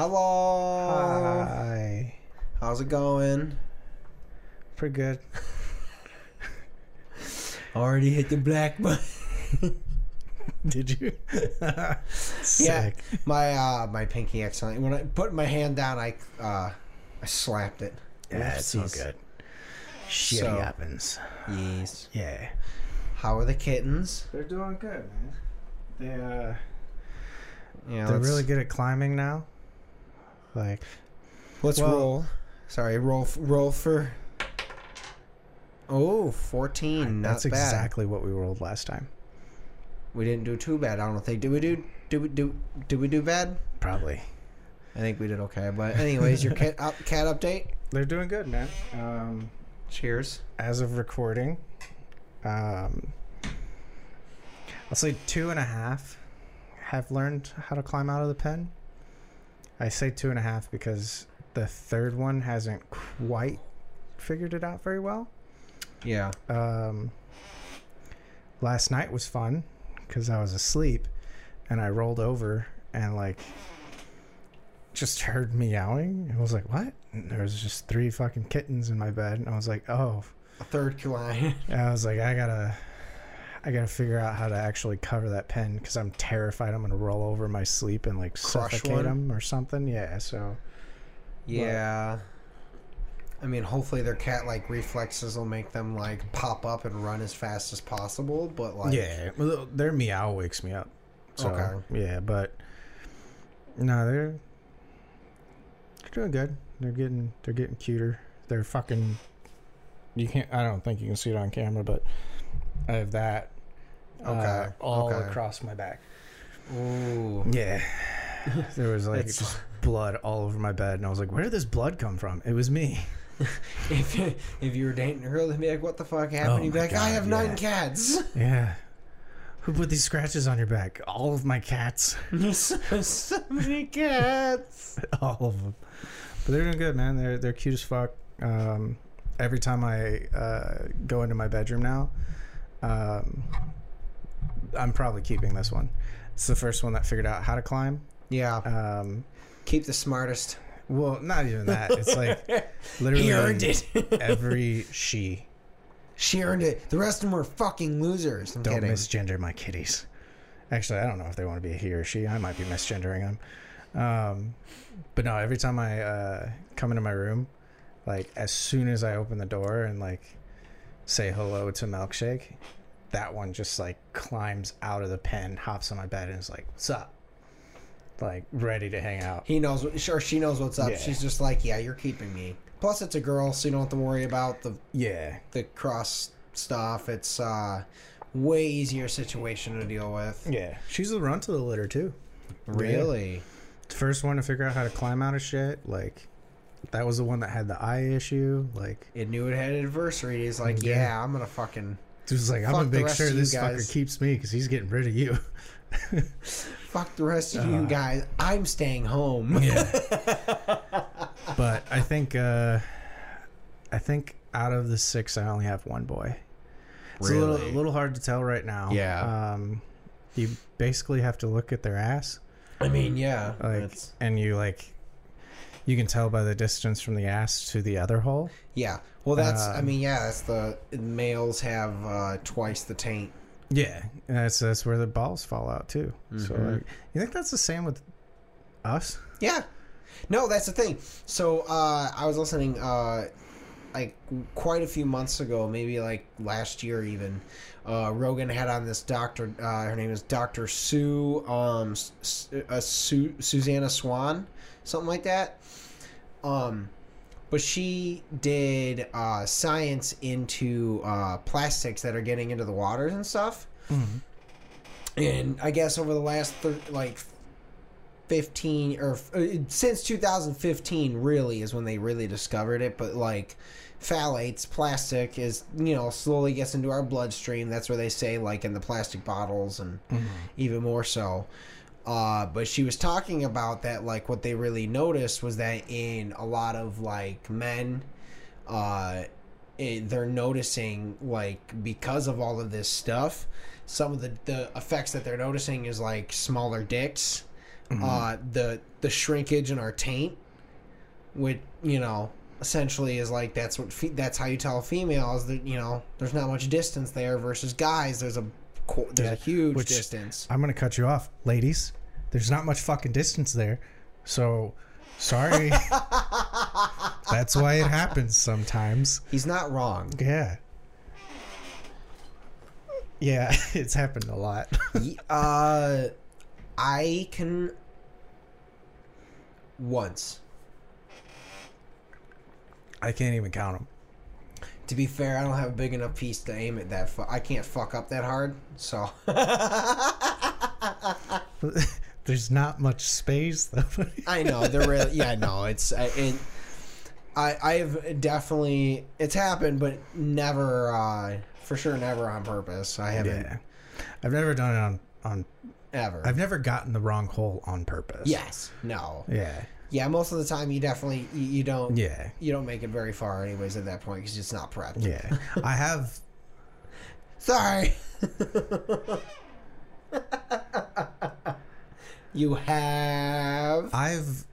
Hello. Hi. How's it going? Pretty good. Already hit the black button. Did you? Yeah, Sick. my uh, my pinky accidentally. When I put my hand down, I uh, I slapped it. Yeah, it's all good. Shit So- happens. Yes. Yeah. How are the kittens? They're doing good, man. They uh Yeah, they're really good at climbing now. Like Let's well- roll. Sorry, roll roll for. Oh, 14. Not that's bad. exactly what we rolled last time. We didn't do too bad. I don't think. Did we do? Did we do? Did we do bad? Probably. I think we did okay. But anyways, your cat up, cat update. They're doing good, man. Um Cheers. as of recording, um, I'll say two and a half have learned how to climb out of the pen. I say two and a half because the third one hasn't quite figured it out very well. Yeah. Um, last night was fun because I was asleep and I rolled over and like just heard meowing. I was like, "What?" And there was just three fucking kittens in my bed, and I was like, "Oh." A third client. I was like, I gotta, I gotta figure out how to actually cover that pen because I'm terrified I'm gonna roll over my sleep and like Crush suffocate one? them or something. Yeah. So Yeah. I mean, hopefully their cat-like reflexes will make them like pop up and run as fast as possible. But like, yeah, well, their meow wakes me up. So, Okay. Yeah, but no, they're they're doing good. They're getting they're getting cuter. They're fucking. You can't. I don't think you can see it on camera, but I have that. Uh, Okay, all okay. across my back. Ooh. Yeah. There was like just blood all over my bed, and I was like, "Where did this blood come from?" It was me. If if you were dating a girl, they'd be like, "What the fuck happened?" Oh You'd be like, "I have yeah. nine cats." Yeah. Who put these scratches on your back? All of my cats. so, so many cats. all of them. But they're doing good, man. They're they're cute as fuck. Um, every time I uh, go into my bedroom now, um, I'm probably keeping this one. It's the first one that figured out how to climb. Yeah. Um, Keep the smartest. well, not even that. It's like literally He earned it. every she. she earned it. The rest of them were fucking losers. I'm Don't kidding. misgender my kitties. Actually, I don't know if they want to be a he or she. I might be misgendering them. Um, but no, every time I uh, come into my room, like as soon as I open the door and like say hello to Milkshake, that one just like climbs out of the pen, hops on my bed, and is like, "What's up?" Like ready to hang out. He knows, what, or she knows what's up. Yeah. She's just like, yeah, you're keeping me. Plus, it's a girl, so you don't have to worry about the Yeah, the cross stuff. It's uh, way easier situation to deal with. yeah. She's the runt of the litter too. Really? First one to figure out how to climb out of shit. Like that was the one that had the eye issue. Like It knew it had adversary. He's like, Yeah. yeah, I'm gonna fucking It was like, I'm gonna make sure this fucker keeps me because he's getting rid of you. fuck the rest of you Uh. guys. I'm staying home. yeah. but I think, uh, I think out of the six, I only have one boy. Really? It's a little, a little hard to tell right now. Yeah. Um, you basically have to look at their ass, I mean, yeah. like, and you like, you can tell by the distance from the ass to the other hole. yeah. Well, that's. I Um, mean, yeah. That's the males have uh, twice the taint. Yeah, and that's that's where the balls fall out too. So, Mhm. like, you think that's the same with us? Yeah. No, that's the thing. So uh, I was listening uh, like quite a few months ago, maybe like last year even. Uh, Rogan had on this doctor. Uh, her name is Doctor Sue, um, uh, Su- Susanna Swan, something like that. Um, but she did uh, science into uh, plastics that are getting into the waters and stuff. And I guess over the last thir- like 15 or uh, since 2015 really is when they really discovered it. But like phthalates plastic is you know slowly gets into our bloodstream. That's where they say like in the plastic bottles and even more so uh, but she was talking about that like what they really noticed was that in a lot of like men uh, it, they're noticing like because of all of this stuff some of the, the effects that they're noticing is like smaller dicks uh, the the shrinkage in our taint, which you know essentially is like that's what fe- that's how you tell females that you know there's not much distance there versus guys. There's a there's Yeah, a huge which- distance. I'm gonna cut you off, ladies. There's not much fucking distance there, so sorry. That's why it happens sometimes. He's not wrong. Yeah. Yeah, it's happened a lot. Uh, I can once. I can't even count them. To be fair, I don't have a big enough piece to aim it that. Fu- I can't fuck up that hard. So There's not much space though. I know they're really. Yeah, no, it's uh, it. I I have definitely it's happened, but never uh, for sure, never on purpose. I haven't yeah. I've never done it on on ever. I've never gotten the wrong hole on purpose. yes, no, Yeah. Yeah. Most of the time, you definitely you, you don't. Yeah. You don't make it very far, anyways. At that point, because it's not prepped. Yeah. I have Sorry. you have I've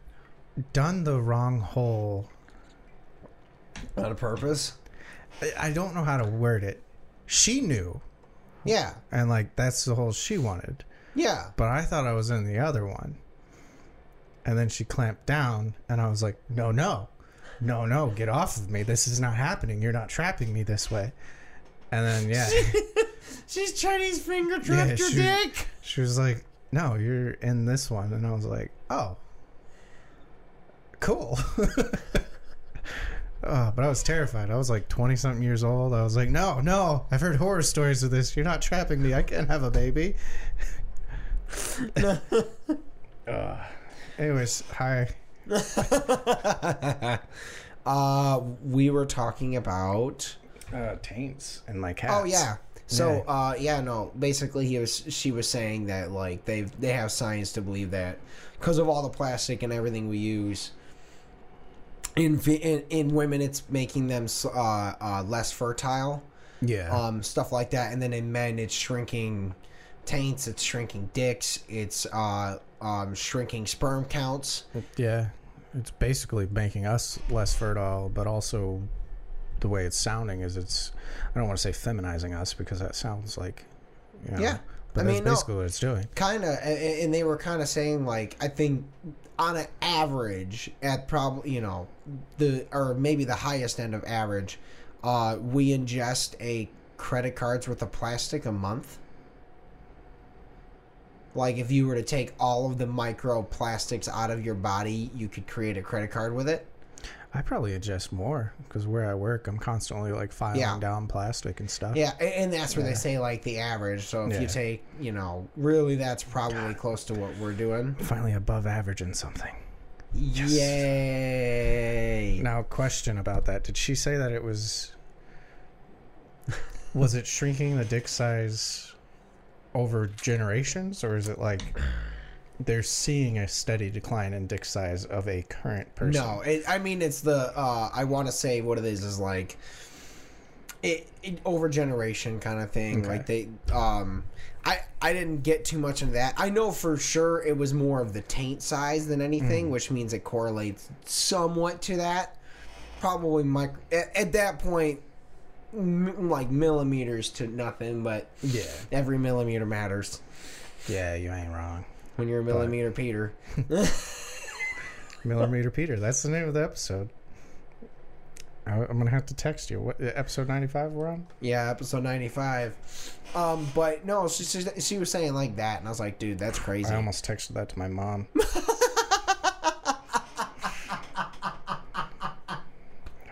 done the wrong hole. on a purpose. I- I don't know how to word it. She knew, Yeah, and like that's the hole she wanted. yeah. But I thought I was in the other one. And then she clamped down, and I was like, no, no, no, no, get off of me. This is not happening. You're not trapping me this way. And then, yeah, She's Chinese finger Yeah, trapped your she- dick. she was like, no, you're in this one. And I was like, oh, cool. Oh, but I was terrified. I was like 20 something years old. I was like, no, no, I've heard horror stories of this. You're not trapping me. I can't have a baby. uh, anyways, hi. uh, we were talking about. Uh, taints and my cats. Oh yeah. So Yeah. uh, yeah, no. Basically, he was. She was saying that like they they have science to believe that because of all the plastic and everything we use. In, in in women, it's making them uh, uh, less fertile. Yeah. um, stuff like that. And then in men, it's shrinking taints, it's shrinking dicks, it's uh, um, shrinking sperm counts. yeah. It's basically making us less fertile, but also the way it's sounding is it's, I don't want to say feminizing us because that sounds like, you know, Yeah. But I that's mean, no. basically what it's doing. Kind of, and they were kind of saying like I think on an average at probably you know the or maybe the highest end of average, uh, we ingest a credit card's worth of plastic a month. Like if you were to take all of the microplastics out of your body, you could create a credit card with it. I probably adjust more because where I work, I'm constantly like filing Yeah. down plastic and stuff. Yeah, and that's where they say like the average. So if you take, you know, really that's probably close to what we're doing. Finally above average in something. Yay! Now, question about that. Did she say that it was. Was it shrinking the dick size over generations, or is it like they're seeing a steady decline in dick size of a current person? No, it, I mean it's the. Uh, I want to say what it is is like, it, it over generation kind of thing. Okay. Like they, um, I I didn't get too much into that. I know for sure it was more of the taint size than anything, which means it correlates somewhat to that. Probably micro at, at that point, m- like millimeters to nothing, but Yeah. every millimeter matters Yeah, you ain't wrong. when you're a millimeter Peter. Millimeter Peter. That's the name of the episode. I- I'm gonna have to text you. What episode 95 we're on? Yeah, episode ninety five. Um, but no, she, she she was saying like that, and I was like, dude, that's crazy. I almost texted that to my mom.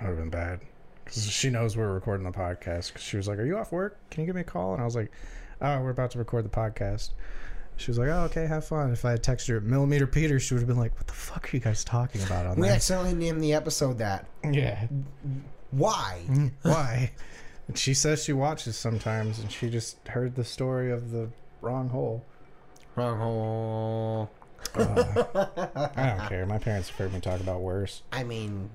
That would have been bad. Because she knows we're recording the podcast. 'Cause she was like, Are you off work? Can you give me a call? And I was like, Oh, we're about to record the podcast. She was like, Oh, okay, have fun. If I had texted her Millimeter Peter, she would have been like, What the fuck are you guys talking about on we there? accidentally named the episode that. Yeah. Why? Why? And she says she watches sometimes and she just heard the story of the wrong hole. Wrong hole. Uh, I don't care. My parents have heard me talk about worse. I mean,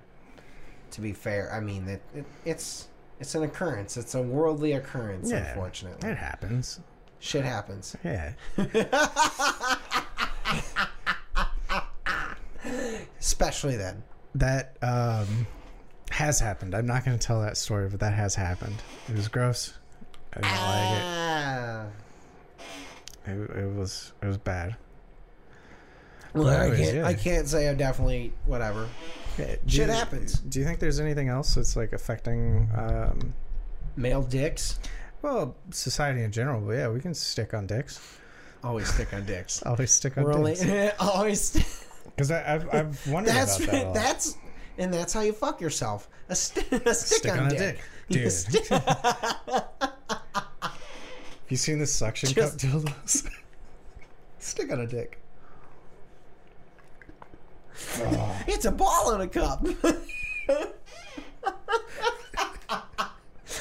to be fair, I mean it, it, it's it's an occurrence. It's a worldly occurrence. Yeah. Unfortunately, It happens. shit happens. Yeah. especially then. that um, has happened. I'm not going to tell that story, but that has happened. It was gross. I didn't Ah. like it. it. It was it was bad. Well, I can't. yeah. I can't say I'm definitely whatever. Do Shit you- happens. Do you think there's anything else that's like affecting, um, Male dicks well, society in general? But yeah, we can stick on dicks. always stick on dicks. Always stick on We're only dicks. always. Because I've I've wondered That's about that. that's and that's how you fuck yourself. A, st- a stick, Stick on, on a dick. Dude. Have you seen the suction Just- cup dildos? stick on a dick. Oh. it's a ball in a cup.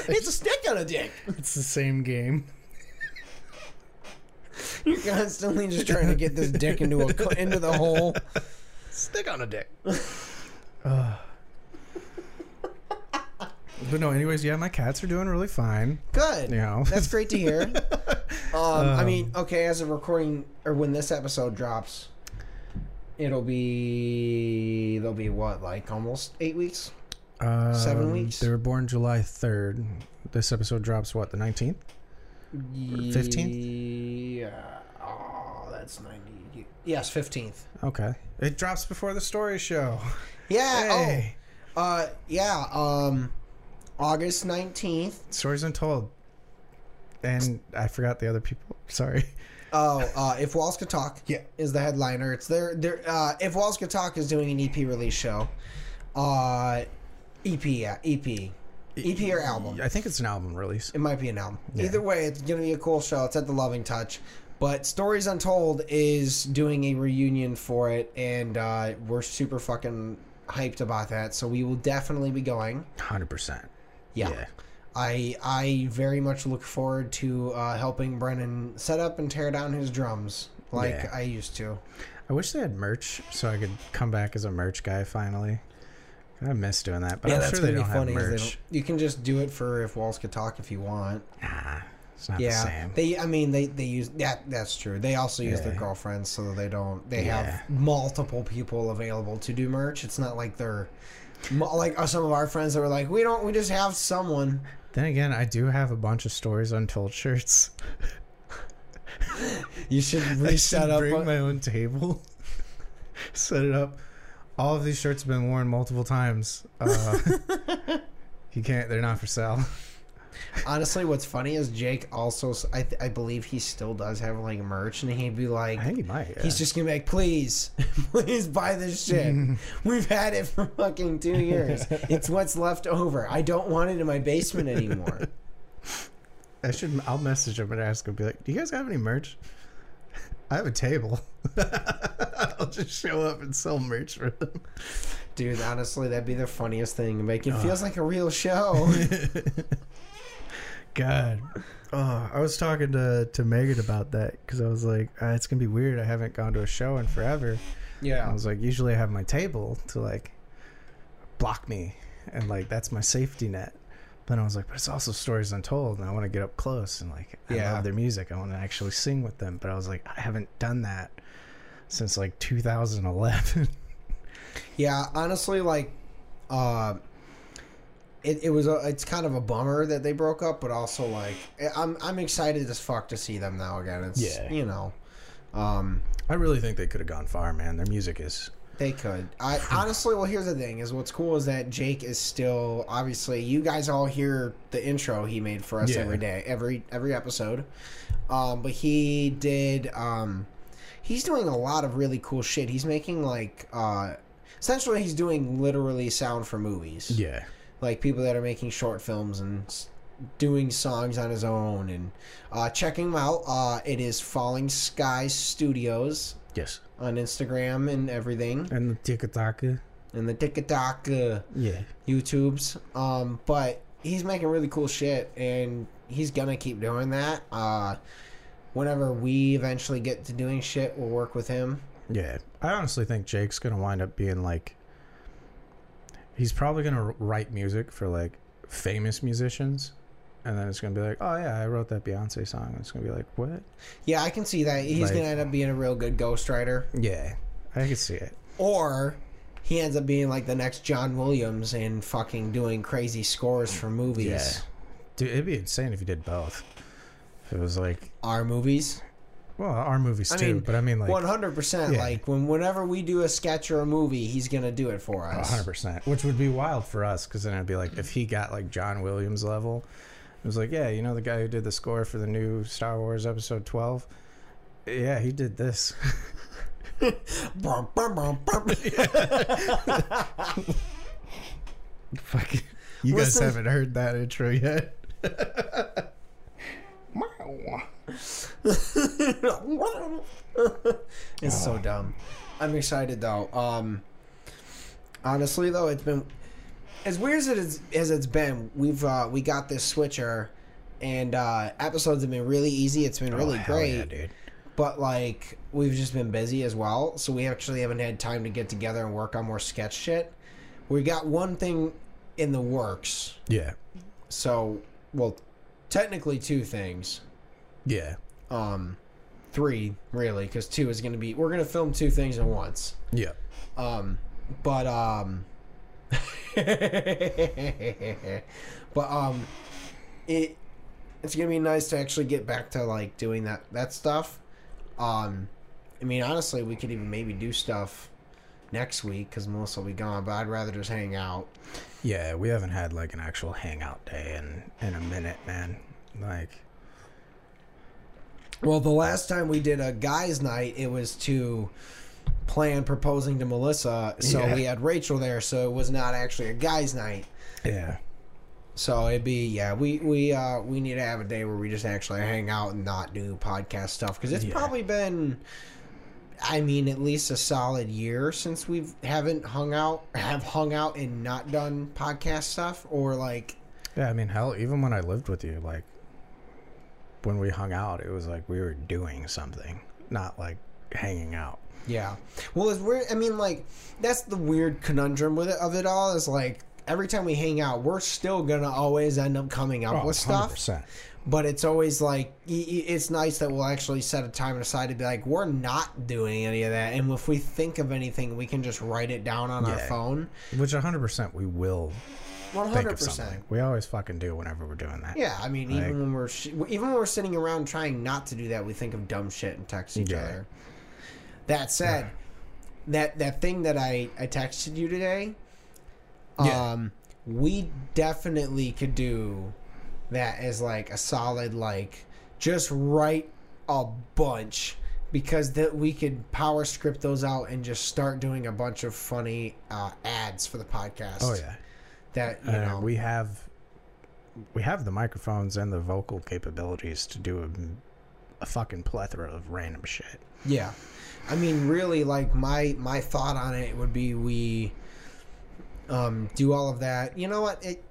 it's a stick on a dick. It's the same game. You're constantly just trying to get this dick into a into the hole. Stick on a dick. Ugh. but no, anyways, yeah, my cats are doing really fine. Good. You know, That's great to hear. Um, I Um, mean, okay, as of recording or when this episode drops, it'll be they'll be what like almost eight weeks. Seven Um, weeks? They were born July third. This episode drops what the nineteenth. 15th? Yeah. Oh, that's ninety. Yes, fifteenth. Okay, it drops before the story show. Yeah. Hey, Oh. Uh. Yeah. Um. August nineteenth. stories untold. And I forgot the other people. Sorry. Oh, uh, if Walls Could Talk Yeah. is the headliner. It's their their uh, if Walls Could Talk is doing an EP release show. Uh, EP, yeah, EP, EP or album. I think it's an album release. It might be an album. Yeah. Either way, it's gonna be a cool show. It's at the Loving Touch. But Stories Untold is doing a reunion for it, and uh, we're super fucking hyped about that. So we will definitely be going. Hundred percent. Yeah. Yeah. I I very much look forward to uh, helping Brennan set up and tear down his drums like Yeah. I used to. I wish they had merch so I could come back as a merch guy finally. I miss doing that, but I'm sure they don't have merch. don't- You can just do it for if Walls could talk if you want. Nah, it's not the yeah, same. they. I mean, they they use that. That's true. They also use their girlfriends so they don't. They Yeah. have multiple people available to do merch. It's not like they're like some of our friends that were like, we don't. We just have someone. Then again, I do have a bunch of stories untold shirts. You should reset up. bring a- my own table, set it up. All of these shirts have been worn multiple times. Uh, you can't; they're not for sale. Honestly, what's funny is Jake also. I, th- I believe he still does have like merch, and he'd be like, I think he might. Yeah. He's just gonna be like, please, please buy this shit. We've had it for fucking two years. It's what's left over. I don't want it in my basement anymore. I should. I'll message him and ask him. Be like, "Do you guys have any merch? I have a table. I'll just show up and sell merch for them." Dude, honestly, that'd be the funniest thing. Make it feels like a real show. God. Oh, I was talking to, to Megan about that because I was like, uh, it's gonna be weird. I haven't gone to a show in forever. Yeah. I was like, usually I have my table to like block me, and like that's my safety net. But I was like, but it's also stories untold, and I want to get up close and like I Yeah. love their music. I want to actually sing with them. But I was like, I haven't done that since like 2011. Yeah, honestly, like, uh, it, it was a, it's kind of a bummer that they broke up, but also like I'm I'm excited as fuck to see them now again. It's Yeah. you know, um, I really think they could have gone far, man. Their music is They could. I honestly, well, here's the thing: is what's cool is that Jake is still obviously. You guys all hear the intro he made for us Yeah. every day, every every episode. Um, but he did. Um, he's doing a lot of really cool shit. He's making like, uh, essentially, he's doing literally sound for movies. yeah, Like people that are making short films and doing songs on his own and uh, checking him out. Uh, it is Falling Skies Studios yes, on Instagram and everything and the TikTok, and the TikTok uh, yeah, YouTubes. Um, but he's making really cool shit, and he's gonna keep doing that. Uh, whenever we eventually get to doing shit, we'll work with him. yeah. I honestly think Jake's gonna wind up being like, he's probably gonna write music for like famous musicians. And then it's gonna be like, oh yeah, I wrote that Beyonce song. It's gonna be like, what? Yeah, I can see that. He's Like- gonna end up being a real good ghostwriter. Yeah, I can see it. Or he ends up being like the next John Williams and fucking doing crazy scores for movies. Yeah. Dude, it'd be insane if he did both. If it was like, Our movies. Well, our movies I too, mean, but I mean like One hundred percent. yeah. Like when whenever we do a sketch or a movie, he's gonna do it for us. hundred percent, which would be wild for us because then it'd be like if he got like John Williams level, it was like, yeah, you know the guy who did the score for the new Star Wars Episode Twelve, yeah, he did this. Brum, brum, brum, brum. Fucking, you guys Listen- haven't heard that intro yet. it's so dumb. I'm excited though. Um, honestly though, it's been as weird as it is, as it's been. We've uh, we got this switcher, and uh, episodes have been really easy. It's been really Oh, great. yeah, dude. but like we've just been busy as well so we actually haven't had time to get together and work on more sketch shit we got one thing in the works Yeah, so well technically two things yeah, um three really because two is gonna be we're gonna film two things at once yeah. um but um but um it it's gonna be nice to actually get back to like doing that that stuff um i mean honestly we could even maybe do stuff next week because melissa will be gone but i'd rather just hang out Yeah, we haven't had like an actual hangout day in in a minute, man. Like, well the last time we did a guys night it was to plan proposing to melissa so Yeah. we had rachel there so it was not actually a guys night yeah, So it'd be yeah we we uh we need to have a day where we just actually hang out and not do podcast stuff because it's Yeah. probably been I mean at least a solid year since we've haven't hung out have hung out and not done podcast stuff or like yeah. I mean, hell, even when I lived with you, like when we hung out, it was like we were doing something, not like hanging out. yeah. Well it's weird I mean like that's the weird conundrum with it of it all is like every time we hang out we're still gonna always end up coming up Oh, with stuff. 100%. but it's always like it's nice that we'll actually set a time aside to be like we're not doing any of that. And if we think of anything we can just write it down on our phone. Which 100% we will think 100% of something. We always fucking do whenever we're doing that. yeah i mean Like- even when we're sh- even when we're sitting around trying not to do that we think of dumb shit and text each Yeah. other that said that that thing that i i texted you today Yeah. um we definitely could do that as like a solid like just write a bunch because that we could power script those out and just start doing a bunch of funny uh, ads for the podcast. Oh yeah. That you Uh, know we have we have the microphones and the vocal capabilities to do a, a fucking plethora of random shit. Yeah. I mean really like my my thought on it would be we um do all of that. You know what? It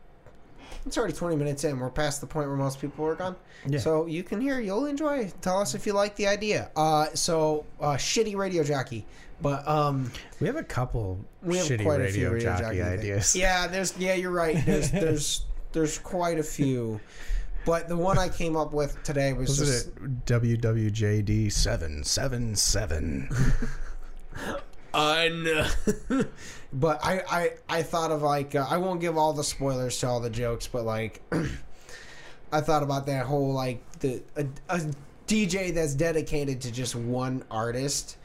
it's already 20 minutes in. We're past the point where most people are gone. Yeah. So you can hear, you'll enjoy. Tell us if you like the idea. Uh so uh shitty radio jockey. But um We have a couple we have shitty quite a few radio jockey, jockey ideas. Yeah, there's yeah, you're right. There's there's there's quite a few. But the one I came up with today was Was just it WWJD seven seven seven? but I, I I thought of like uh, I won't give all the spoilers to all the jokes, but like I thought about that whole like the a, a DJ that's dedicated to just one artist,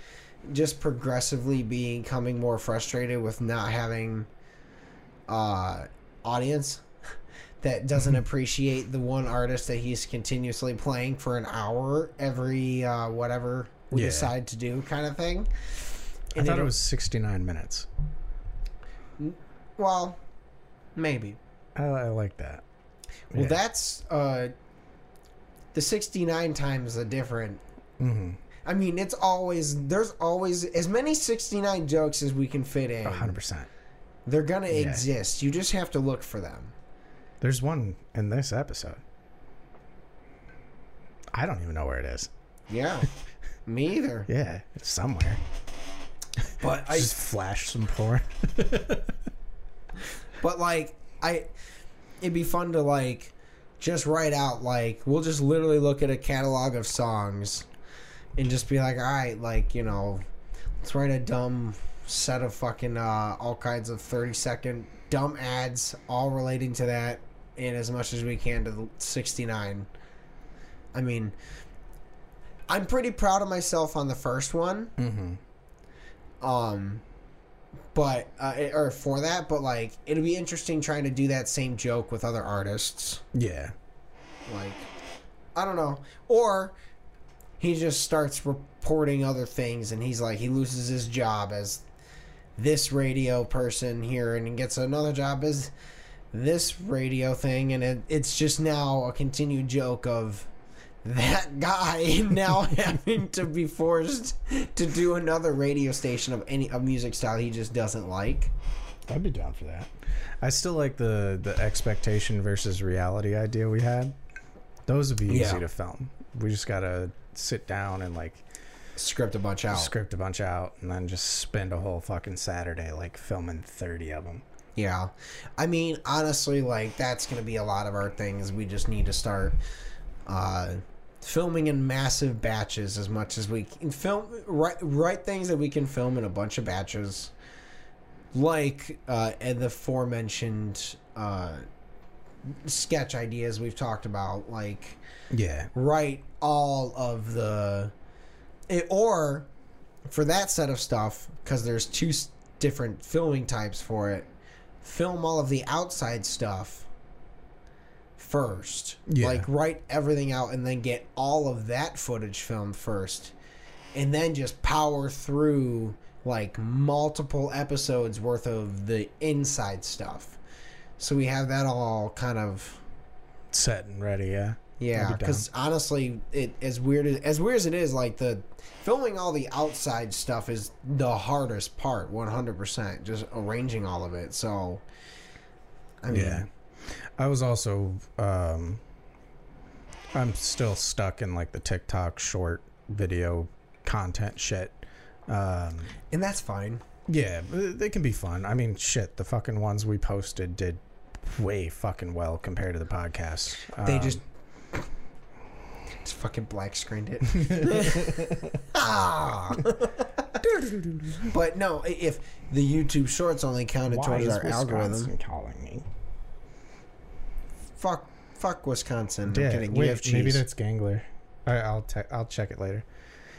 just progressively becoming more frustrated with not having uh audience that doesn't appreciate the one artist that he's continuously playing for an hour every uh whatever we Yeah. decide to do kind of thing. I thought it was sixty nine minutes. Well, maybe. I, I like that. Well, Yeah. that's uh, the sixty-nine times a different. hmm I mean, it's always there's always as many sixty-nine jokes as we can fit in. hundred percent. They're gonna exist. You just have to look for them. There's one in this episode. I don't even know where it is. Yeah, me either. Yeah, it's somewhere. But I, Just flash some porn. but like I, it'd be fun to like just write out like we'll just literally look at a catalog of songs, and just be like, all right, like you know, let's write a dumb set of fucking uh, all kinds of 30 second dumb ads, all relating to that, and as much as we can to the 69. I mean, I'm pretty proud of myself on the first one. Mm-hmm. Um, but uh, it- or for that, but like it'll be interesting trying to do that same joke with other artists. Yeah. Like, I don't know, or he just starts reporting other things, and he's like he loses his job as this radio person here, and he gets another job as this radio thing, and it, it's just now a continued joke of that guy now having to be forced to do another radio station of any a music style he just doesn't like. I'd be down for that. I still like the the expectation versus reality idea we had. Those would be easy to film. We just gotta sit down and like Script a bunch out. script a bunch out, and then just spend a whole fucking Saturday like filming thirty of them. Yeah. I mean, honestly, like, that's going to be a lot of our things. We just need to start uh, filming in massive batches as much as we can. Film, write, write things that we can film in a bunch of batches. Like uh, and the aforementioned uh, sketch ideas we've talked about. Like, Yeah. write all of the it, or for that set of stuff because there's two s- different filming types for it film all of the outside stuff first Yeah. like write everything out and then get all of that footage filmed first and then just power through like multiple episodes worth of the inside stuff so we have that all kind of Set and ready. Yeah. yeah, I'd be down. because honestly, it as weird as, as weird as it is, like the filming all the outside stuff is the hardest part, one hundred percent. Just arranging all of it. So, I mean, Yeah. I was also um I'm still stuck in like the TikTok short video content shit. Um and that's fine. yeah, they can be fun. I mean, shit, the fucking ones we posted did way fucking well compared to the podcast. They Um, just just fucking black screened it. ah. but no, if the YouTube Shorts only counted why towards our algorithm, calling me? Fuck, fuck Wisconsin. I'm Yeah, kidding. You wait, have cheese. maybe that's Gangler. I, I'll te- I'll check it later.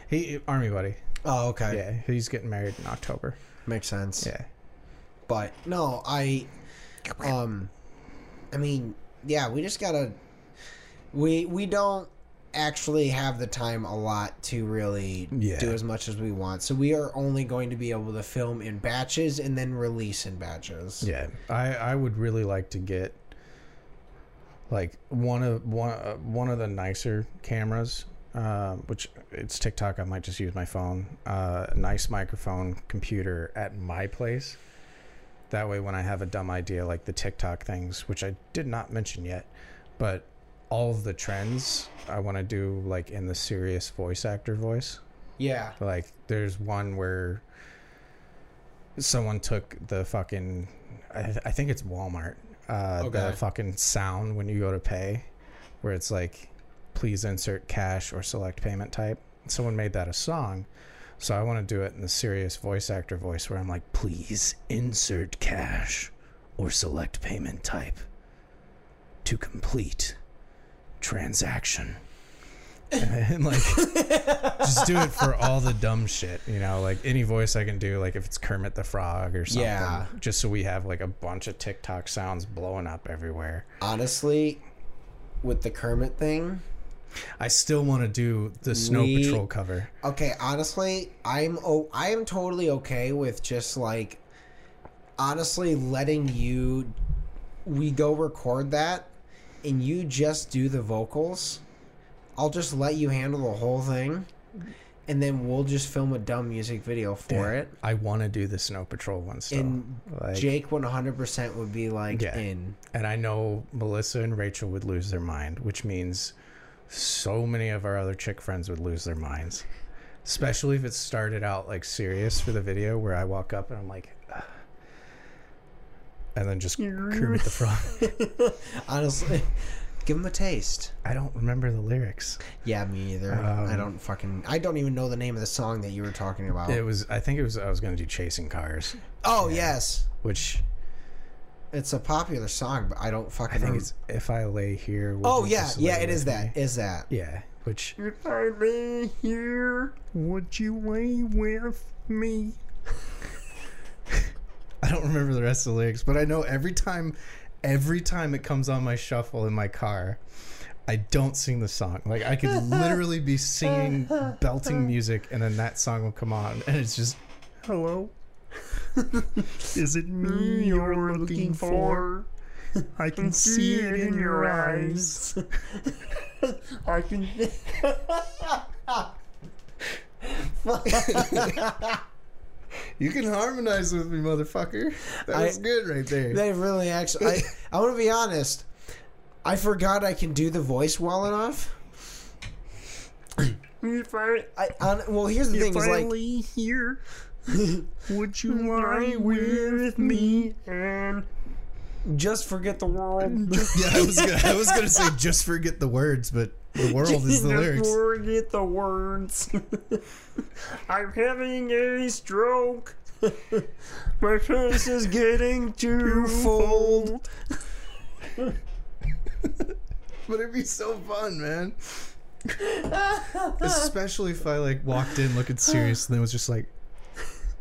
He army buddy. Oh, okay. Yeah, he's getting married in October. Makes sense. Yeah. But no, I um I mean, yeah, we just gotta we we don't actually have the time a lot to really Yeah. do as much as we want. So we are only going to be able to film in batches and then release in batches. Yeah, I I would really like to get like one of one uh, one of the nicer cameras, uh, which it's TikTok. I might just use my phone. Uh, nice microphone, computer at my place. That way, when I have a dumb idea like the TikTok things, which I did not mention yet, but all of the trends I want to do like in the serious voice actor voice. Yeah. Like, there's one where someone took the fucking, I, I think it's Walmart, uh, Okay. the fucking sound when you go to pay, where it's like, please insert cash or select payment type. Someone made that a song. So I want to do it in the serious voice actor voice where I'm like, please insert cash or select payment type to complete transaction. and like just do it for all the dumb shit, you know, like any voice I can do, like if it's Kermit the Frog or something, Yeah. just so we have like a bunch of TikTok sounds blowing up everywhere. Honestly, with the Kermit thing, I still want to do the Snow We- Patrol cover. Okay, honestly, I'm oh, I am totally okay with just like honestly letting you we go record that and you just do the vocals. I'll just let you handle the whole thing and then we'll just film a dumb music video for it. I want to do the Snow Patrol one still. And like, Jake 100% would be like Yeah. in. and I know Melissa and Rachel would lose their mind, which means so many of our other chick friends would lose their minds. Especially if it started out like serious for the video where I walk up and I'm like, "Ugh." and then just Kermit the Frog. honestly Give them a taste. I don't remember the lyrics. Yeah, me either. Um, I don't fucking. I don't even know the name of the song that you were talking about. It was. I think it was. I was going to do chasing cars, oh yes, which it's a popular song, but I don't fucking. I think rem- it's if I lay here. Oh yeah, yeah. It is with that. me? Is that? Yeah, which If I lay here, would you lay with me? I don't remember the rest of the lyrics, but I know every time, every time it comes on my shuffle in my car, I don't sing the song. Like I could literally be singing, belting music, and then that song will come on, and it's just, hello, is it me you're looking for? I can see it in your eyes. I can. You can harmonize with me, motherfucker. That I- was good right there. They really actually. I, I want to be honest. I forgot I can do the voice well enough. If I, I on, well, here's the thing: is like here, would you lie with me? and just forget the world. Yeah, I was gonna, I was gonna say just forget the words, but the world is the Just lyrics. Forget the words. I'm having a stroke. My face is getting too full. But it'd be so fun, man. Especially if I like walked in looking serious and then was just like,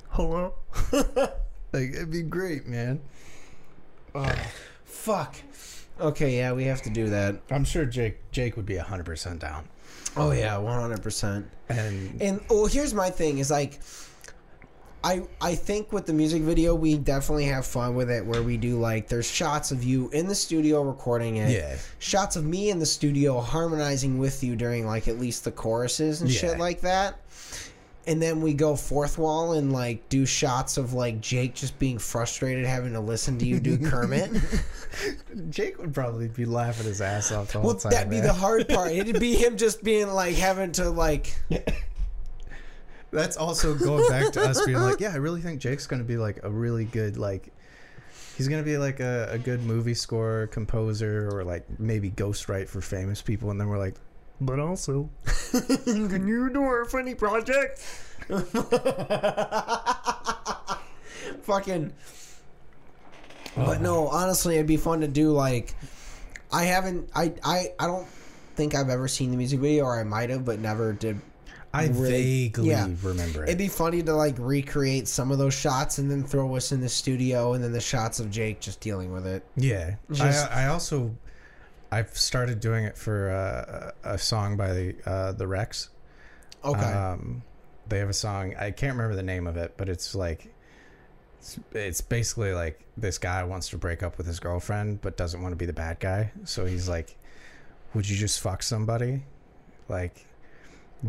"Hello." like it'd be great, man. Fuck. Okay, yeah, we have to do that. I'm sure Jake Jake would be hundred percent down. Oh yeah, one hundred percent. And And well, here's my thing: is like, I I think with the music video, we definitely have fun with it. Where we do like, there's shots of you in the studio recording it. Yeah. Shots of me in the studio harmonizing with you during like at least the choruses and shit like that. And then we go fourth wall and like do shots of like Jake just being frustrated having to listen to you do Kermit. Jake would probably be laughing his ass off the whole well, time. that'd be man. the hard part. It'd be him just being like having to like That's also going back to us being like, yeah, I really think Jake's going to be like a really good like. He's gonna be like a, a good movie score composer or like maybe ghostwrite for famous people, and then we're like, but also, Can you do our funny project? Fucking. Oh, but no, honestly, it'd be fun to do. Like, I haven't. I I I don't think I've ever seen the music video, or I might have, but never did. I Really- vaguely yeah. remember it. It'd be funny to like recreate some of those shots and then throw us in the studio, and then the shots of Jake just dealing with it. Yeah, Just- I, I also I've started doing it for uh, a song by the uh, the Wrecks. Okay. Um, they have a song. I can't remember the name of it, but it's like it's, it's basically like this guy wants to break up with his girlfriend, but doesn't want to be the bad guy. So he's like, "Would you just fuck somebody? Like,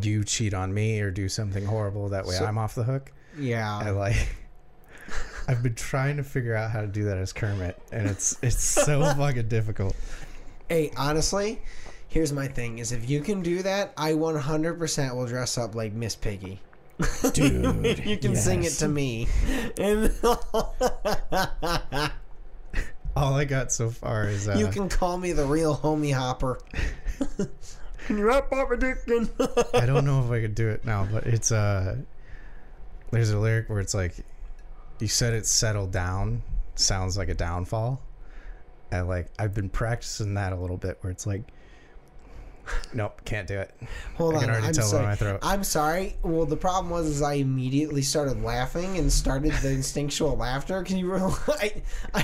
you cheat on me or do something horrible? That way So- I'm off the hook." yeah. I like. I've been trying to figure out how to do that as Kermit, and it's it's so fucking difficult. Hey, honestly, here's my thing: is if you can do that, I 100% will dress up like Miss Piggy. Dude, you can sing it to me. And All I got so far is uh, you can call me the real homie hopper. can you rap Papa Dickin? I don't know if I could do it now, but it's uh there's a lyric where it's like you said it settled down sounds like a downfall. And like I've been practicing that a little bit where it's like Nope, can't do it. Hold I can on, already I'm tell sorry. my throat. I'm sorry. Well, the problem was is I immediately started laughing and started the instinctual laughter. Can you realize? I, I,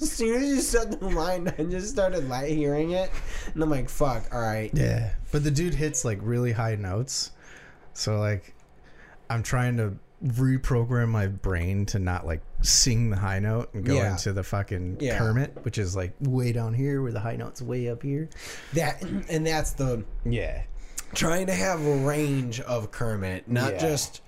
as soon as you said the line, I just started la- hearing it, and I'm like, "Fuck! All right." Yeah. But the dude hits like really high notes. So like I'm trying to reprogram my brain to not like sing the high note and go Yeah. into the fucking Yeah. Kermit, which is like way down here where the high note's way up here. That and that's the Yeah. trying to have a range of Kermit, not Yeah. just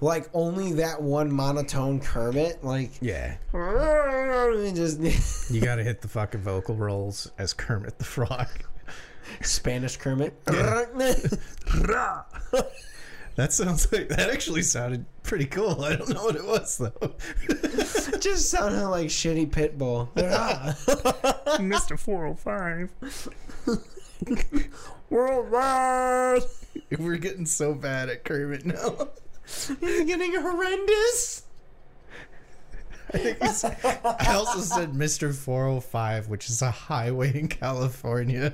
like only that one monotone Kermit. Like Yeah. just You gotta hit the fucking vocal rolls as Kermit the Frog. Spanish Kermit. That sounds like that actually sounded pretty cool. I don't know what it was though. It just sounded like shitty Pitbull. Mr. 405. Worldwide. We're getting so bad at Kermit now. It's getting horrendous. I, think I also said Mr. 405, which is a highway in California.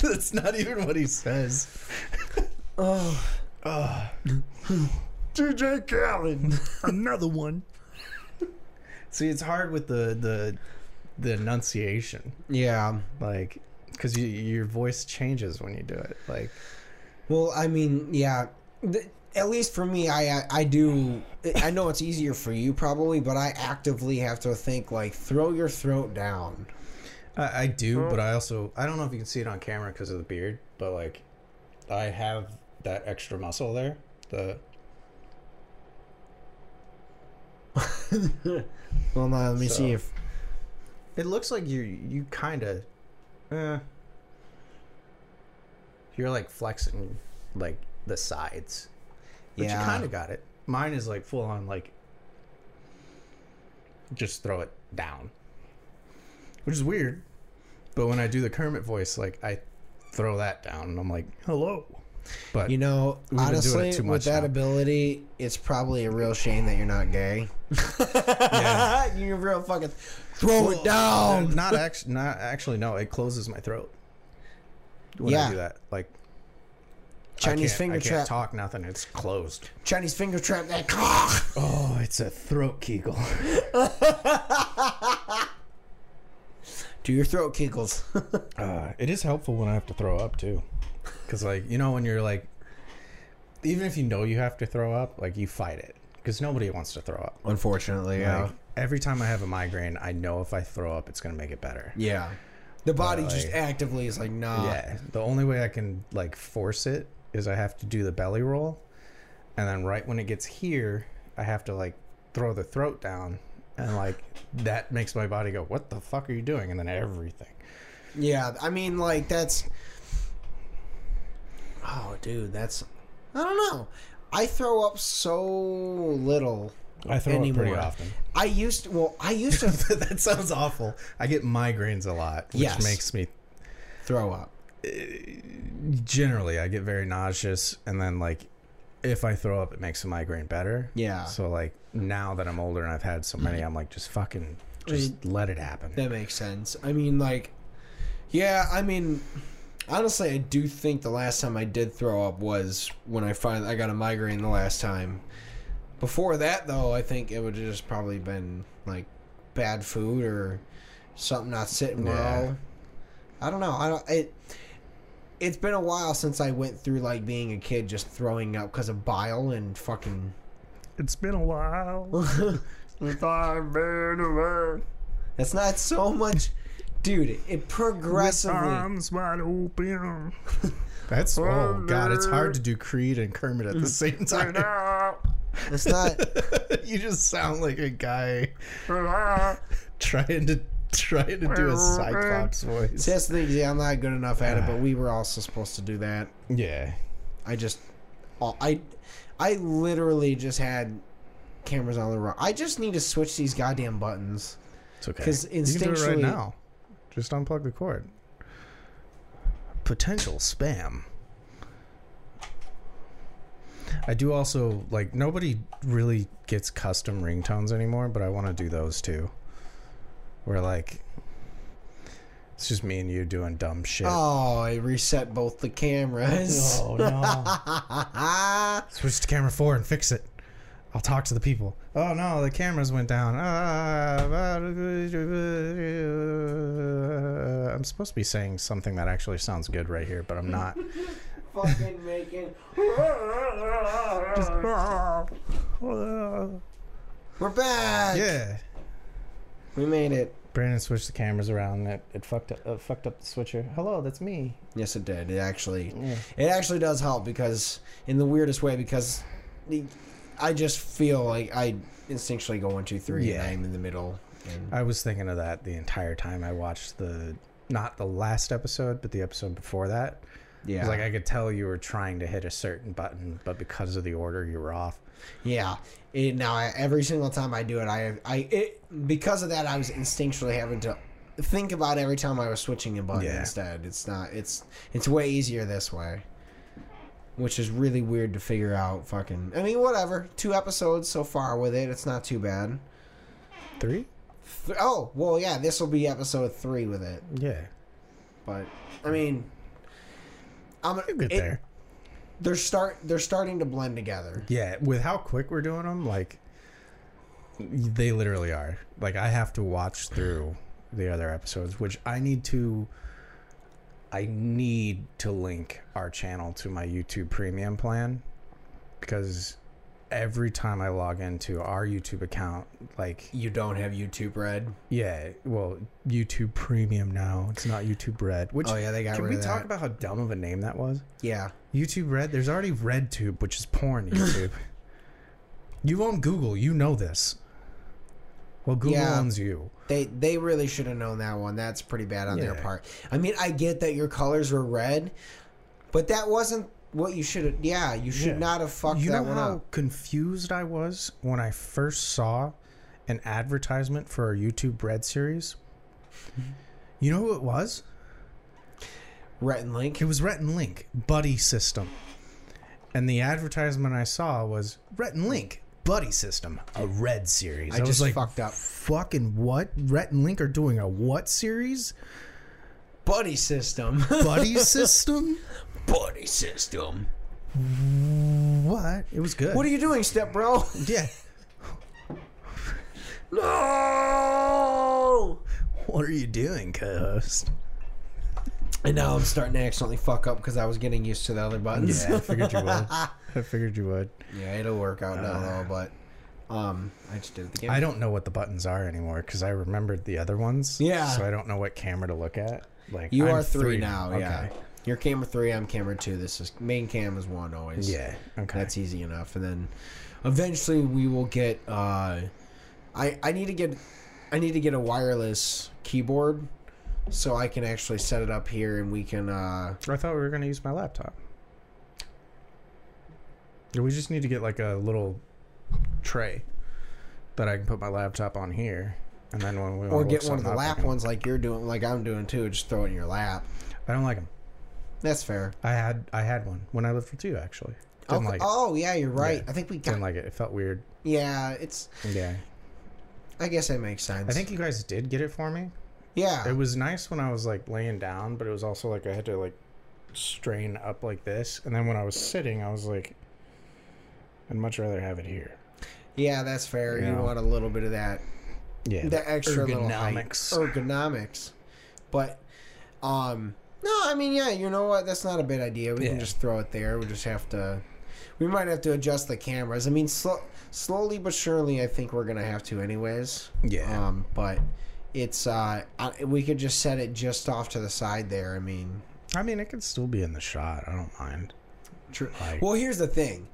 That's not even what he says. Oh, Oh, DJ Khaled. another one. See, it's hard with the the the enunciation, Yeah. like, because you, your voice changes when you do it. Like, Well, I mean, yeah. Th- at least for me, I, I I do. I know it's easier for you probably, but I actively have to think like throw your throat down. I, I do, but I also I don't know if you can see it on camera because of the beard, but like, I have that extra muscle there. The Well, now let me So- see if it looks like you you kind of, eh, you're like flexing like the sides, but Yeah. you kind of got it. Mine is like full on like, just throw it down, which is weird. But when I do the Kermit voice, like I throw that down, and I'm like, hello. But you know We've been doing it honestly with that now. ability, it's probably a real shame that you're not gay. Yeah. you're real fucking throw it down. Not actually, not actually. No, it closes my throat. When Yeah. I do that, like Chinese finger I can't trap. talk nothing. It's closed. Chinese finger trap. That. Oh, it's a throat kegel. Do your throat kegels. Uh, it is helpful when I have to throw up too, because like you know when you're like, even if you know you have to throw up, like you fight it because nobody wants to throw up. Unfortunately, yeah. Every time I have a migraine, I know if I throw up, it's gonna make it better. yeah. The body just like- actively is like, nah. yeah, the only way I can like force it is I have to do the belly roll, and then right when it gets here, I have to like throw the throat down, and like that makes my body go, "What the fuck are you doing?" And then everything. Yeah, I mean, like that's. Oh, dude, that's. I don't know. I throw up so little. I throw up pretty often. I used to. Well, I used to that sounds awful. I get migraines a lot, which Yes. makes me throw up. Uh, generally I get very nauseous, and then like if I throw up, it makes the migraine better. Yeah, So like now that I'm older and I've had so many, I'm like just fucking just mm. let it happen. that makes sense. I mean, like, yeah. I mean, honestly, I do think the last time I did throw up was when I finally I got a migraine the last time. Before that, though, I think it would have just probably been like bad food or something not sitting Yeah. well. I don't know. I don't. It. It's been a while since I went through like being a kid, just throwing up because of bile and fucking. It's been a while. That's not so much, dude. It progressively. wide open. That's oh god, it's hard to do Creed and Kermit at the mm. same time. It's not. you just sound like a guy trying to trying to do a Cyclops voice. See, that's the thing. Yeah, I'm not good enough at it, but we were also supposed to do that. Yeah. I just, I, I literally just had cameras on the wrong. I just need to switch these goddamn buttons. It's okay. 'Cause you can do it right instinctually- now. Just unplug the cord. Potential spam. I do also like nobody really gets custom ringtones anymore, but I want to do those too. Where like it's just me and you doing dumb shit. Oh, I reset both the cameras. Oh, no. Switch to camera four and fix it. I'll talk to the people. Oh no, the cameras went down. Ah, I'm supposed to be saying something that actually sounds good right here, but I'm not. Fucking making. We're back. yeah. We made it. Brandon switched the cameras around. It, it fucked up, uh, fucked up the switcher. Hello, that's me. Yes, it did. It actually, Yeah. it actually does help because, in the weirdest way, because the- I just feel like I instinctually go one, two, three, Yeah. and I'm in the middle. And I was thinking of that the entire time I watched the not the last episode, but the episode before that. Yeah. Like I could tell you were trying to hit a certain button, but because of the order, you were off. Yeah. It, now I, every single time I do it, I I it because of that I was instinctually having to think about every time I was switching a button Yeah. instead. It's not. It's it's way easier this way. Which is really weird to figure out. Fucking. I mean, whatever. Two episodes so far with it. It's not too bad. Three? Th- oh well, yeah. This will be episode three with it. Yeah. But I mean, I'm You'll get it- there. They're start. They're starting to blend together. Yeah, with how quick we're doing them, like they literally are. Like I have to watch through the other episodes, which I need to. I need to link our channel to my YouTube Premium plan because every time I log into our YouTube account, like You don't have YouTube Red. yeah, well, YouTube Premium now. It's not YouTube Red. Which Oh yeah, they got can rid we of talk that. about how dumb of a name that was? Yeah. YouTube Red. There's already RedTube, which is porn YouTube. you own Google. You know this. Well, Google Yeah. owns you. They they really should have known that one. That's pretty bad on their part. I mean, I get that your colors were red, but that wasn't what you should have. Yeah, you should Yeah. not have fucked you that know one how confused I was when I first saw an advertisement for our YouTube Red series. You know who it was? Rhett and Link. It was Rhett and Link Buddy System, and the advertisement I saw was Rhett and Link Buddy System, a Red series. I was just like, fucked up. Fucking what? Rhett and Link are doing a what series? Buddy system. Buddy System? Buddy system. What? It was good. What are you doing, step bro? yeah. No. What are you doing, co-host? And now I'm starting to accidentally fuck up because I was getting used to the other buttons. Yeah, I figured you would. I figured you would. yeah, it'll work out now Uh. though. But um, I just did the game. I don't know what the buttons are anymore because I remembered the other ones. Yeah. So I don't know what camera to look at. Like You I'm are three, now. Yeah. Okay. You're camera three. I'm camera two. This is main cam is one always. Yeah. Okay. That's easy enough. And then eventually we will get uh I I need to get I need to get a wireless keyboard so I can actually set it up here and we can uh I thought we were gonna use my laptop. We just need to get like a little tray that I can put my laptop on here, and then when we or get one of the something up, I lap can- ones like you're doing like I'm doing too, just throw it in your lap. I don't like them. That's fair. I had I had one when I lived with you actually. Oh, Didn't Okay. like it. oh yeah, you're right. Yeah. I think we got Didn't like it. It felt weird. Yeah, it's Yeah. I guess that makes sense. I think you guys did get it for me. Yeah. It was nice when I was like laying down, but it was also like I had to like strain up like this, and then when I was sitting, I was like, I'd much rather have it here. yeah, that's fair. You Yeah. want a little bit of that Yeah, the extra little height. ergonomics. ergonomics. But um no, I mean yeah, you know what? That's not a bad idea. We can just throw it there. We just have to we might have to adjust the cameras. I mean sl- slowly but surely I think we're going to have to anyways. Yeah, Um but it's uh I, we could just set it just off to the side there. I mean, I mean, it could still be in the shot. I don't mind. true. Like- Well, here's the thing.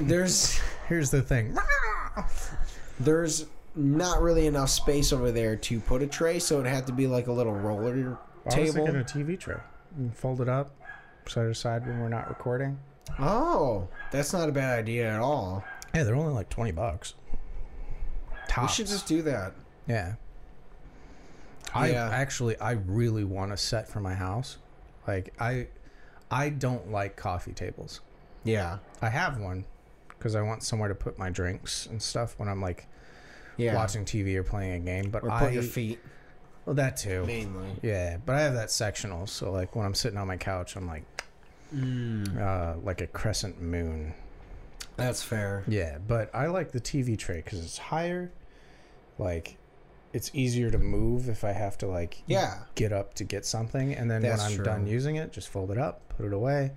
There's Here's the thing. there's not really enough space over there to put a tray, so it'd have to be like a little roller I was table. thinking a TV tray. And fold it up, side to side when we're not recording. Oh, that's not a bad idea at all. Hey, they're only like twenty bucks. Tops. We should just do that. Yeah. I Yeah. actually I really want a set for my house. Like I I don't like coffee tables. Yeah. I have one because I want somewhere to put my drinks and stuff when I'm like Yeah. watching TV or playing a game. But or I put your feet well that too. mainly. Yeah, but I have that sectional, so like when I'm sitting on my couch, I'm like Mm, uh, like a crescent moon. that's fair. Yeah, but I like the TV tray because it's higher. Like, it's easier to move if I have to like Yeah. get up to get something, and then That's when I'm true. done using it, just fold it up, put it away.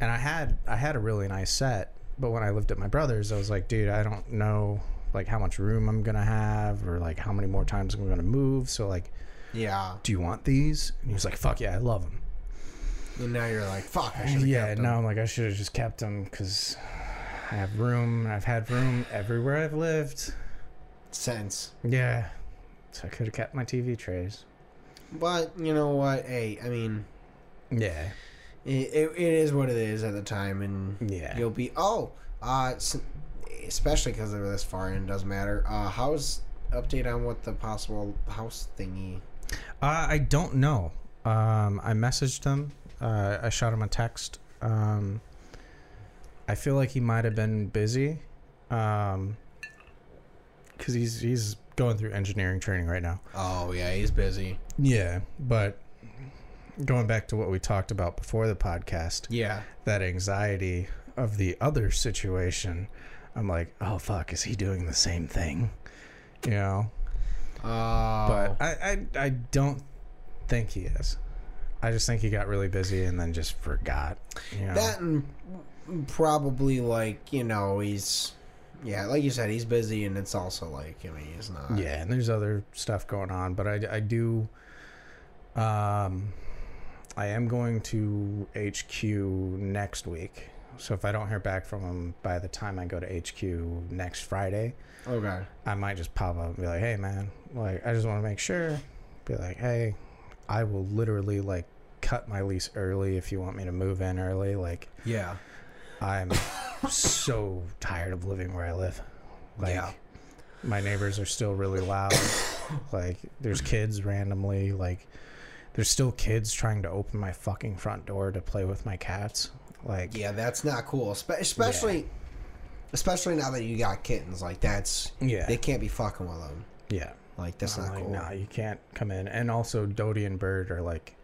And I had I had a really nice set, but when I lived at my brother's, I was like, dude, I don't know like how much room I'm gonna have or like how many more times I'm gonna move. So like, Yeah. do you want these? And he was like, fuck yeah, I love them. And now you're like, fuck. I should have Yeah, kept them. now I'm like I should have just kept them because I have room. I've had room everywhere I've lived. since. Yeah, so I could have kept my TV trays. But you know what? Hey, I mean, Yeah. It, it, it is what it is at the time, and Yeah. you'll be oh, uh, especially because they're this far in, it doesn't matter. Uh, how's update on what the possible house thingy? Uh, I don't know. Um, I messaged him. Uh, I shot him a text. Um, I feel like he might have been busy, um, because he's he's going through engineering training right now. Oh yeah, he's busy. Yeah, but going back to what we talked about before the podcast, Yeah, that anxiety of the other situation, I'm like, oh fuck, is he doing the same thing? You know, oh, but I, I I don't think he is. I just think he got really busy and then just forgot. You know? that and probably like you know he's yeah, like you said, he's busy, and it's also like I mean he's not. yeah, and there's other stuff going on, but I, I do. Um, I am going to HQ next week, so if I don't hear back from them by the time I go to HQ next Friday, Okay. I might just pop up and be like, "Hey, man, like I just want to make sure." Be like, "Hey, I will literally like cut my lease early if you want me to move in early. Like, Yeah. I'm so tired of living where I live. Like, Yeah. my neighbors are still really loud. like, there's kids randomly. Like, there's still kids trying to open my fucking front door to play with my cats. Like, Yeah, that's not cool. Spe- especially, especially now that you got kittens. Like that's yeah, they can't be fucking with them. yeah. Like that's I'm not like, cool. nah, you can't come in. And also, Dodie and Bird are like,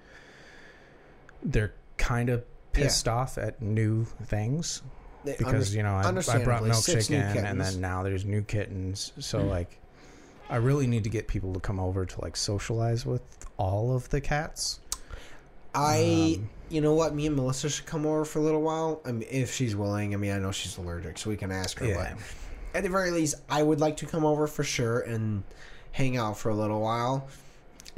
they're kind of pissed off at new things They- because under- you know I, I brought milkshake in, and then now there's new kittens. So mm. like, I really need to get people to come over to like socialize with all of the cats. I, um, you know what? Me and Melissa should come over for a little while. I mean, if she's willing. I mean, I know she's allergic, so we can ask her. Yeah. But at the very least, I would like to come over for sure and hang out for a little while.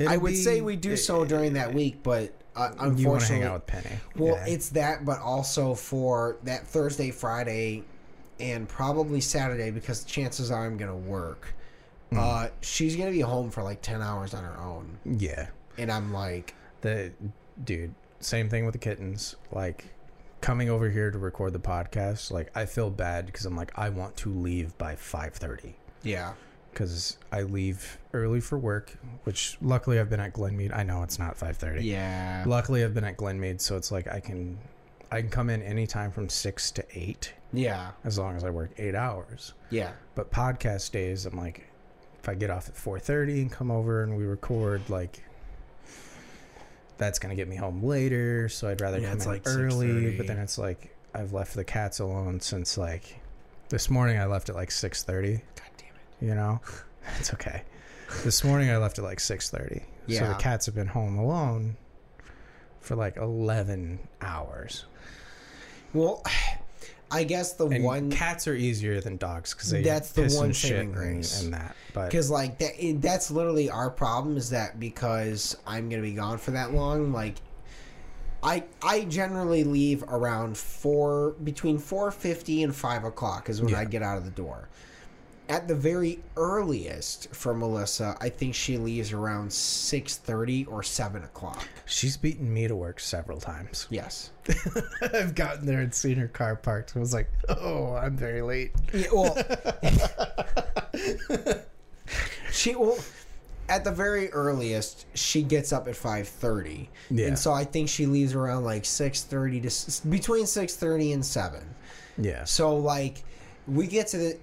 I would be- say we do so during that week, but uh, You want to unfortunately, hang out with Penny? Well, Yeah. it's that, but also for that Thursday, Friday, and probably Saturday because chances are I'm gonna work. Mm. Uh, she's gonna be home for like ten hours on her own, yeah. and I'm like, The dude, same thing with the kittens. Like coming over here to record the podcast, like I feel bad because I'm like I want to leave by five thirty yeah, because I leave early for work. Which luckily I've been at Glenmead. I know it's not five thirty. yeah, Luckily I've been at Glenmead, so it's like I can I can come in anytime from six to eight yeah, as long as I work eight hours. yeah, But podcast days, I'm like, if I get off at four thirty and come over and we record, like, that's gonna get me home later. So I'd rather Yeah, come in like early. 6:30. But then it's like I've left the cats alone since like this morning. I left at like six thirty. God damn it. You know, it's okay. This morning I left at like six thirty. Yeah. So the cats have been home alone for like eleven hours. Well, I guess the And one cats are easier than dogs because they That's the piss one and shit and, and that. But because like that that's literally our problem is that because i'm gonna be gone for that long like i i generally leave around four between 4.50 and 5 o'clock is when Yeah. i get out of the door at the very earliest for melissa i think she leaves around 6.30 or 7 o'clock She's beaten me to work several times. yes I've gotten there and seen her car parked. I was like, oh, I'm very late. Yeah, well, she will. At the very earliest, she gets up at five thirty, Yeah. and so I think she leaves around like six thirty to between six thirty and seven. Yeah. So like, we get to the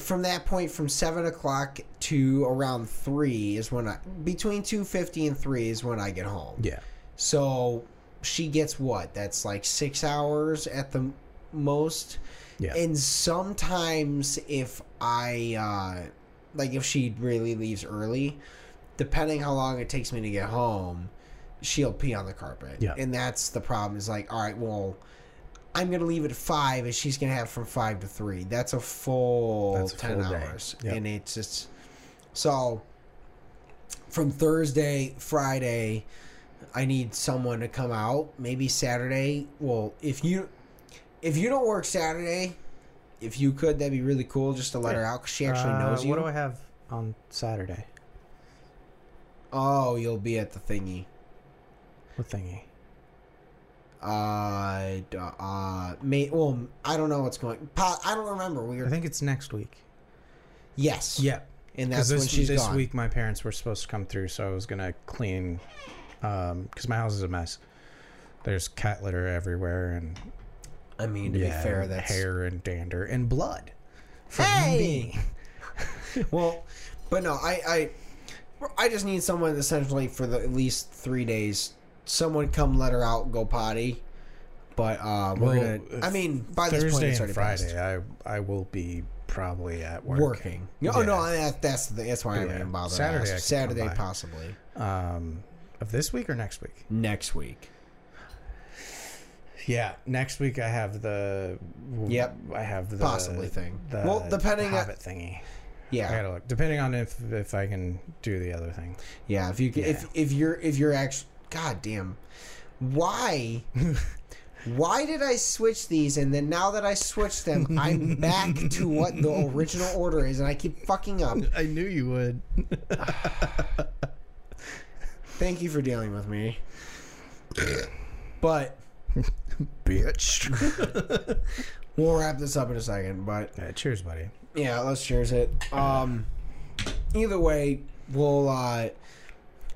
from that point from seven o'clock to around three is when I between two fifty and three is when I get home. Yeah. So she gets what? That's like six hours at the most. Yeah. And sometimes if I uh like if she really leaves early, depending how long it takes me to get home, she'll pee on the carpet. Yeah. And that's the problem is like, all right, well, I'm gonna leave it at five and she's gonna have from five to three. That's a full That's a ten full hours. Yep. And it's just so from Thursday, Friday, I need someone to come out. Maybe Saturday. Well, if you if you don't work Saturday, if you could, that'd be really cool. Just to let her out because she actually Uh, knows you. What do I have on Saturday? Oh, you'll be at the thingy. What thingy? Uh, uh, may well, I don't know what's going. I don't remember. We were, I think it's next week. yes, Yeah, and that's this, when she's this gone. week my parents were supposed to come through, so I was gonna clean because my house is a mess. There's cat litter everywhere, and I mean, to yeah, be fair, that's hair and dander and blood. Hey! well, but no, I, I, I just need someone essentially for the at least three days. Someone come let her out, go potty. But uh, we're Well, gonna. I mean, by this point, Thursday it's and already Friday, passed. I I will be probably at work. Working. Oh Yeah. no, that, that's the, that's why I Yeah. didn't bother. Saturday. I Saturday possibly Um, of this week or next week? next week. Yeah, next week I have the. Yep. I have the Possibly thing. The Well, depending on- habit thingy. Yeah. I gotta look. Depending on if if I can do the other thing. yeah. If you c if if you're if you're actually, god damn, why? Why did I switch these and then now that I switched them, I'm back to what the original order is and I keep fucking up. I knew you would. Thank you for dealing with me. But Bitch. we'll wrap this up in a second. But yeah, cheers, buddy. yeah, let's cheers it. Um, either way, we'll. Uh,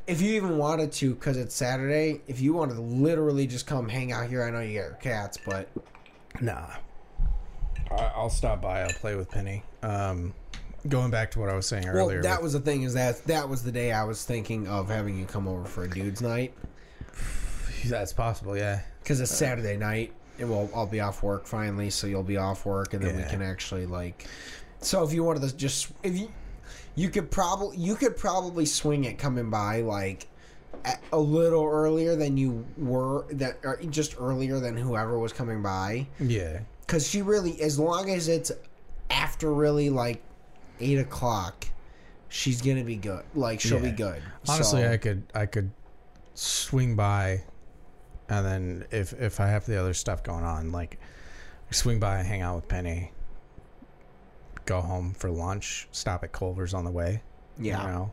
if you even wanted to, because it's Saturday, if you wanted to literally just come hang out here, I know you got cats, but Nah. I- I'll stop by. I'll play with Penny. Um, going back to what I was saying well, earlier. that was the thing is that that was the day I was thinking of having you come over for a dude's night that's possible. Yeah. because it's Saturday night. And we'll I'll be off work finally, so you'll be off work, and then we can actually like. So if you wanted to just if you you could probably you could probably swing it coming by like a, little earlier than you were that or just earlier than whoever was coming by. Yeah. because she really as long as it's after really like eight o'clock she's gonna be good like she'll be good. Honestly, So- I could I could swing by, and then if if I have the other stuff going on, like swing by, and hang out with Penny, go home for lunch, stop at Culver's on the way. yeah You know,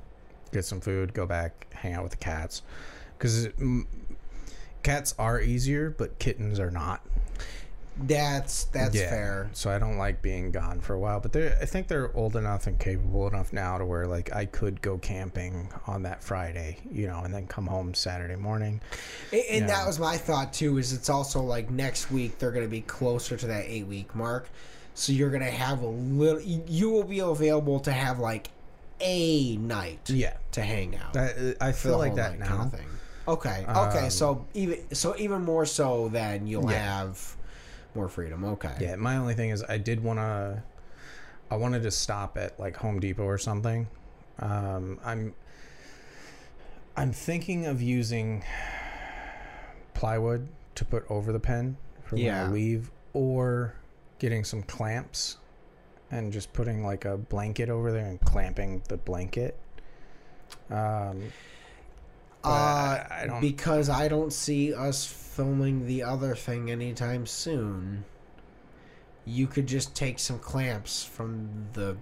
get some food, go back, hang out with the cats, because cats are easier, but kittens are not. that's that's Yeah. fair So I don't like being gone for a while, but they I think they're old enough and capable enough now to where like I could go camping on that Friday, you know, and then come home Saturday morning. And, and that was my thought too. Is it's also like next week they're going to be closer to that eight week mark, so you're going to have a little. You will be available to have like a night Yeah, to hang out. I, I feel like that night kind now. of thing. Okay. Okay. Um, so even so even more so than you'll Yeah. have more freedom. Okay. Yeah, my only thing is I did want to. I wanted to stop at like Home Depot or something. Um, I'm. I'm thinking of using plywood to put over the pen for when Yeah. I leave, or getting some clamps and just putting like a blanket over there and clamping the blanket. Um, Uh, I, I don't. because I don't see us filming the other thing anytime soon. You could just take some clamps from the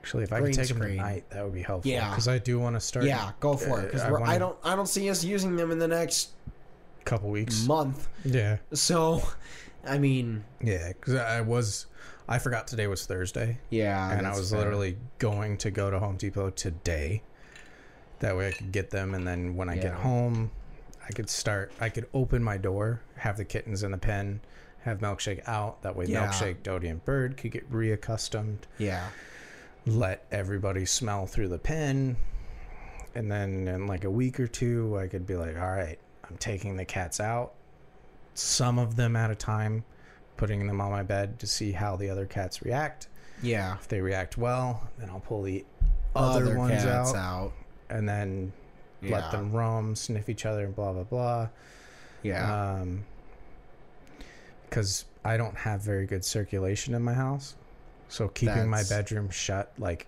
actually, if I could take them screen. tonight, that would be helpful. Yeah. because I do want to start. yeah, go for it. uh, Because I I, don't, I don't see us using them in the next couple weeks. month. Yeah. So, I mean, Yeah, because I was, I forgot today was Thursday, yeah, and I was fair. literally going to go to Home Depot today. That way I could get them, and then when I get home, I could start. I could open my door, have the kittens in the pen, have Milkshake out. That way, Yeah. Milkshake, Dodie, and Bird could get reaccustomed. yeah, Let everybody smell through the pen, and then in like a week or two, I could be like, all right, I'm taking the cats out, some of them at a time, putting them on my bed to see how the other cats react. yeah. If they react well, then I'll pull the other, Other ones out, out. and then Yeah. let them roam, sniff each other, and blah blah blah. Yeah, Um, because I don't have very good circulation in my house, so keeping my bedroom shut, like,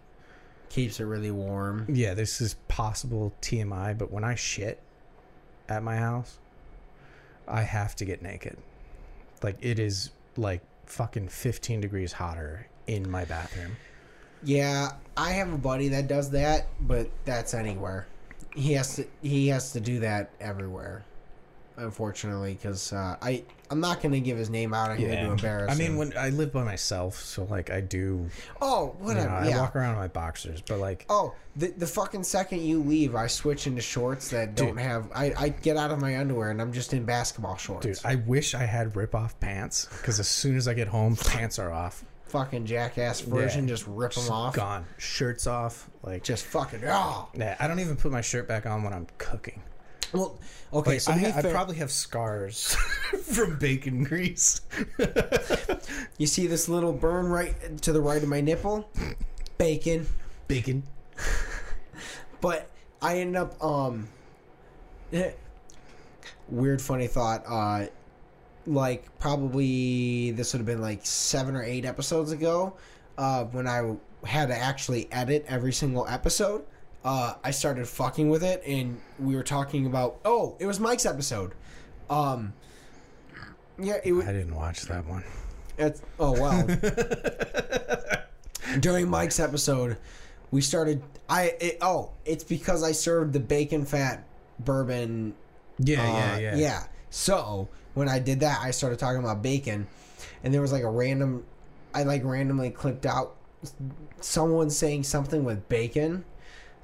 keeps it really warm. yeah, this is possible TMI, but when I shit at my house, I have to get naked. Like it is like fucking 15 degrees hotter in my bathroom. Yeah, I have a buddy that does that, but that's anywhere. He has to. He has to do that everywhere. Unfortunately, because uh, I I'm not gonna give his name out. I'm gonna embarrass. I mean, him. when I live by myself, so like I do, oh you whatever, know, I yeah. walk around in my boxers, but like, Oh, the the fucking second you leave, I switch into shorts that don't have. I, I get out of my underwear and I'm just in basketball shorts. dude, I wish I had rip off pants because as soon as I get home, pants are off, fucking jackass version, Yeah. just rip them off. gone, shirts off, like Just fucking ah. Yeah, I don't even put my shirt back on when I'm cooking. Well, okay, Like, so I, I probably have scars from bacon grease. you see this little burn right to the right of my nipple, bacon. Bacon. But I ended up um weird funny thought uh like probably this would have been like 7 or 8 episodes ago uh when I had to actually edit every single episode uh I started fucking with it and we were talking about oh it was Mike's episode um yeah it was I didn't watch that one. it's, oh wow. During Mike's episode, we started. I it, oh, it's because I served the bacon fat bourbon. Yeah, uh, yeah, yeah. yeah. So when I did that, I started talking about bacon, and there was like a random. I like randomly clicked out someone saying something with bacon,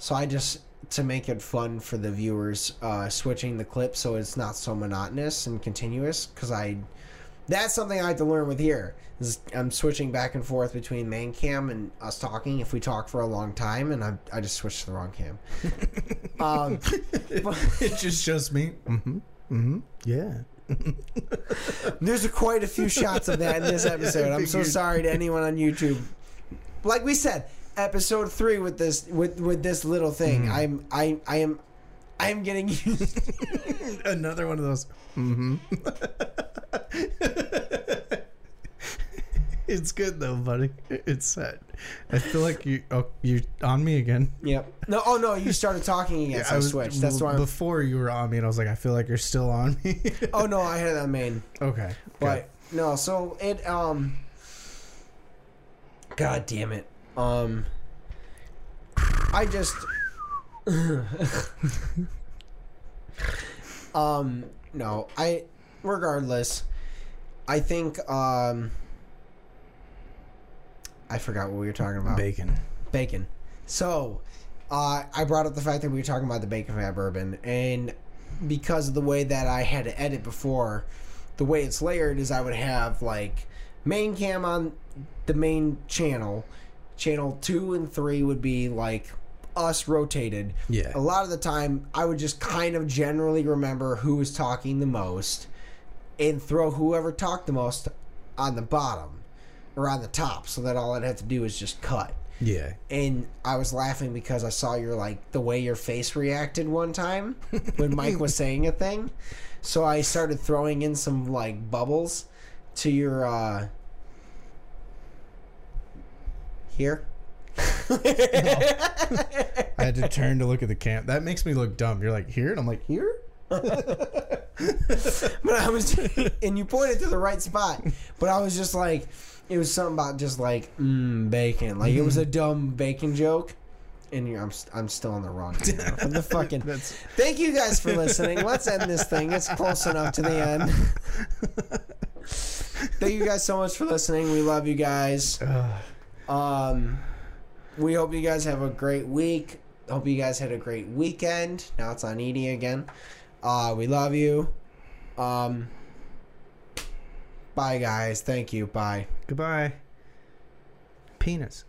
so I just to make it fun for the viewers, uh, switching the clip so it's not so monotonous and continuous. Because I that's something I have to learn with here. Is I'm switching back and forth between main cam and us talking. If we talk for a long time, and I, I just switched to the wrong cam. um, but it just shows me. Mm-hmm. Mm-hmm. Yeah. there's quite a few shots of that in this episode. I'm so sorry to anyone on YouTube. Like we said, episode three with this with with this little thing. Mm. I'm I I am I am getting used. Another one of those. Mm-hmm. it's good though, buddy. It's set. I feel like you. Oh, you on me again. yep. No. Oh no. You started talking again. so I, switched. That's why. I'm, Before you were on me, and I was like, I feel like you're still on me. oh no. I had that main. okay. But no, so it um God damn it. Um I just Um no, I regardless I think um I forgot what we were talking about. Bacon. Bacon. So, uh, I brought up the fact that we were talking about the bacon fat bourbon, and because of the way that I had to edit before, the way it's layered is I would have like main cam on the main channel, channel two and three would be like us rotated. Yeah. A lot of the time, I would just kind of generally remember who was talking the most, and throw whoever talked the most on the bottom or on the top, so that all I'd have to do is just cut Yeah. and I was laughing because I saw your like the way your face reacted one time when Mike was saying a thing. So I started throwing in some like bubbles to your uh here. I had to turn to look at the camp. That makes me look dumb. You're like here, and I'm like here. But I was and you pointed to the right spot. But I was just like it was something about just like mm, bacon. Like it was a dumb bacon joke. And you're, I'm I'm still on the wrong. channel. For the fucking Thank you guys for listening. Let's end this thing. It's close enough to the end. Thank you guys so much for listening. We love you guys. Um, we hope you guys have a great week. Hope you guys had a great weekend. Now it's on Edie again. Uh, we love you. Um, bye, guys. Thank you. Bye. goodbye. Penis.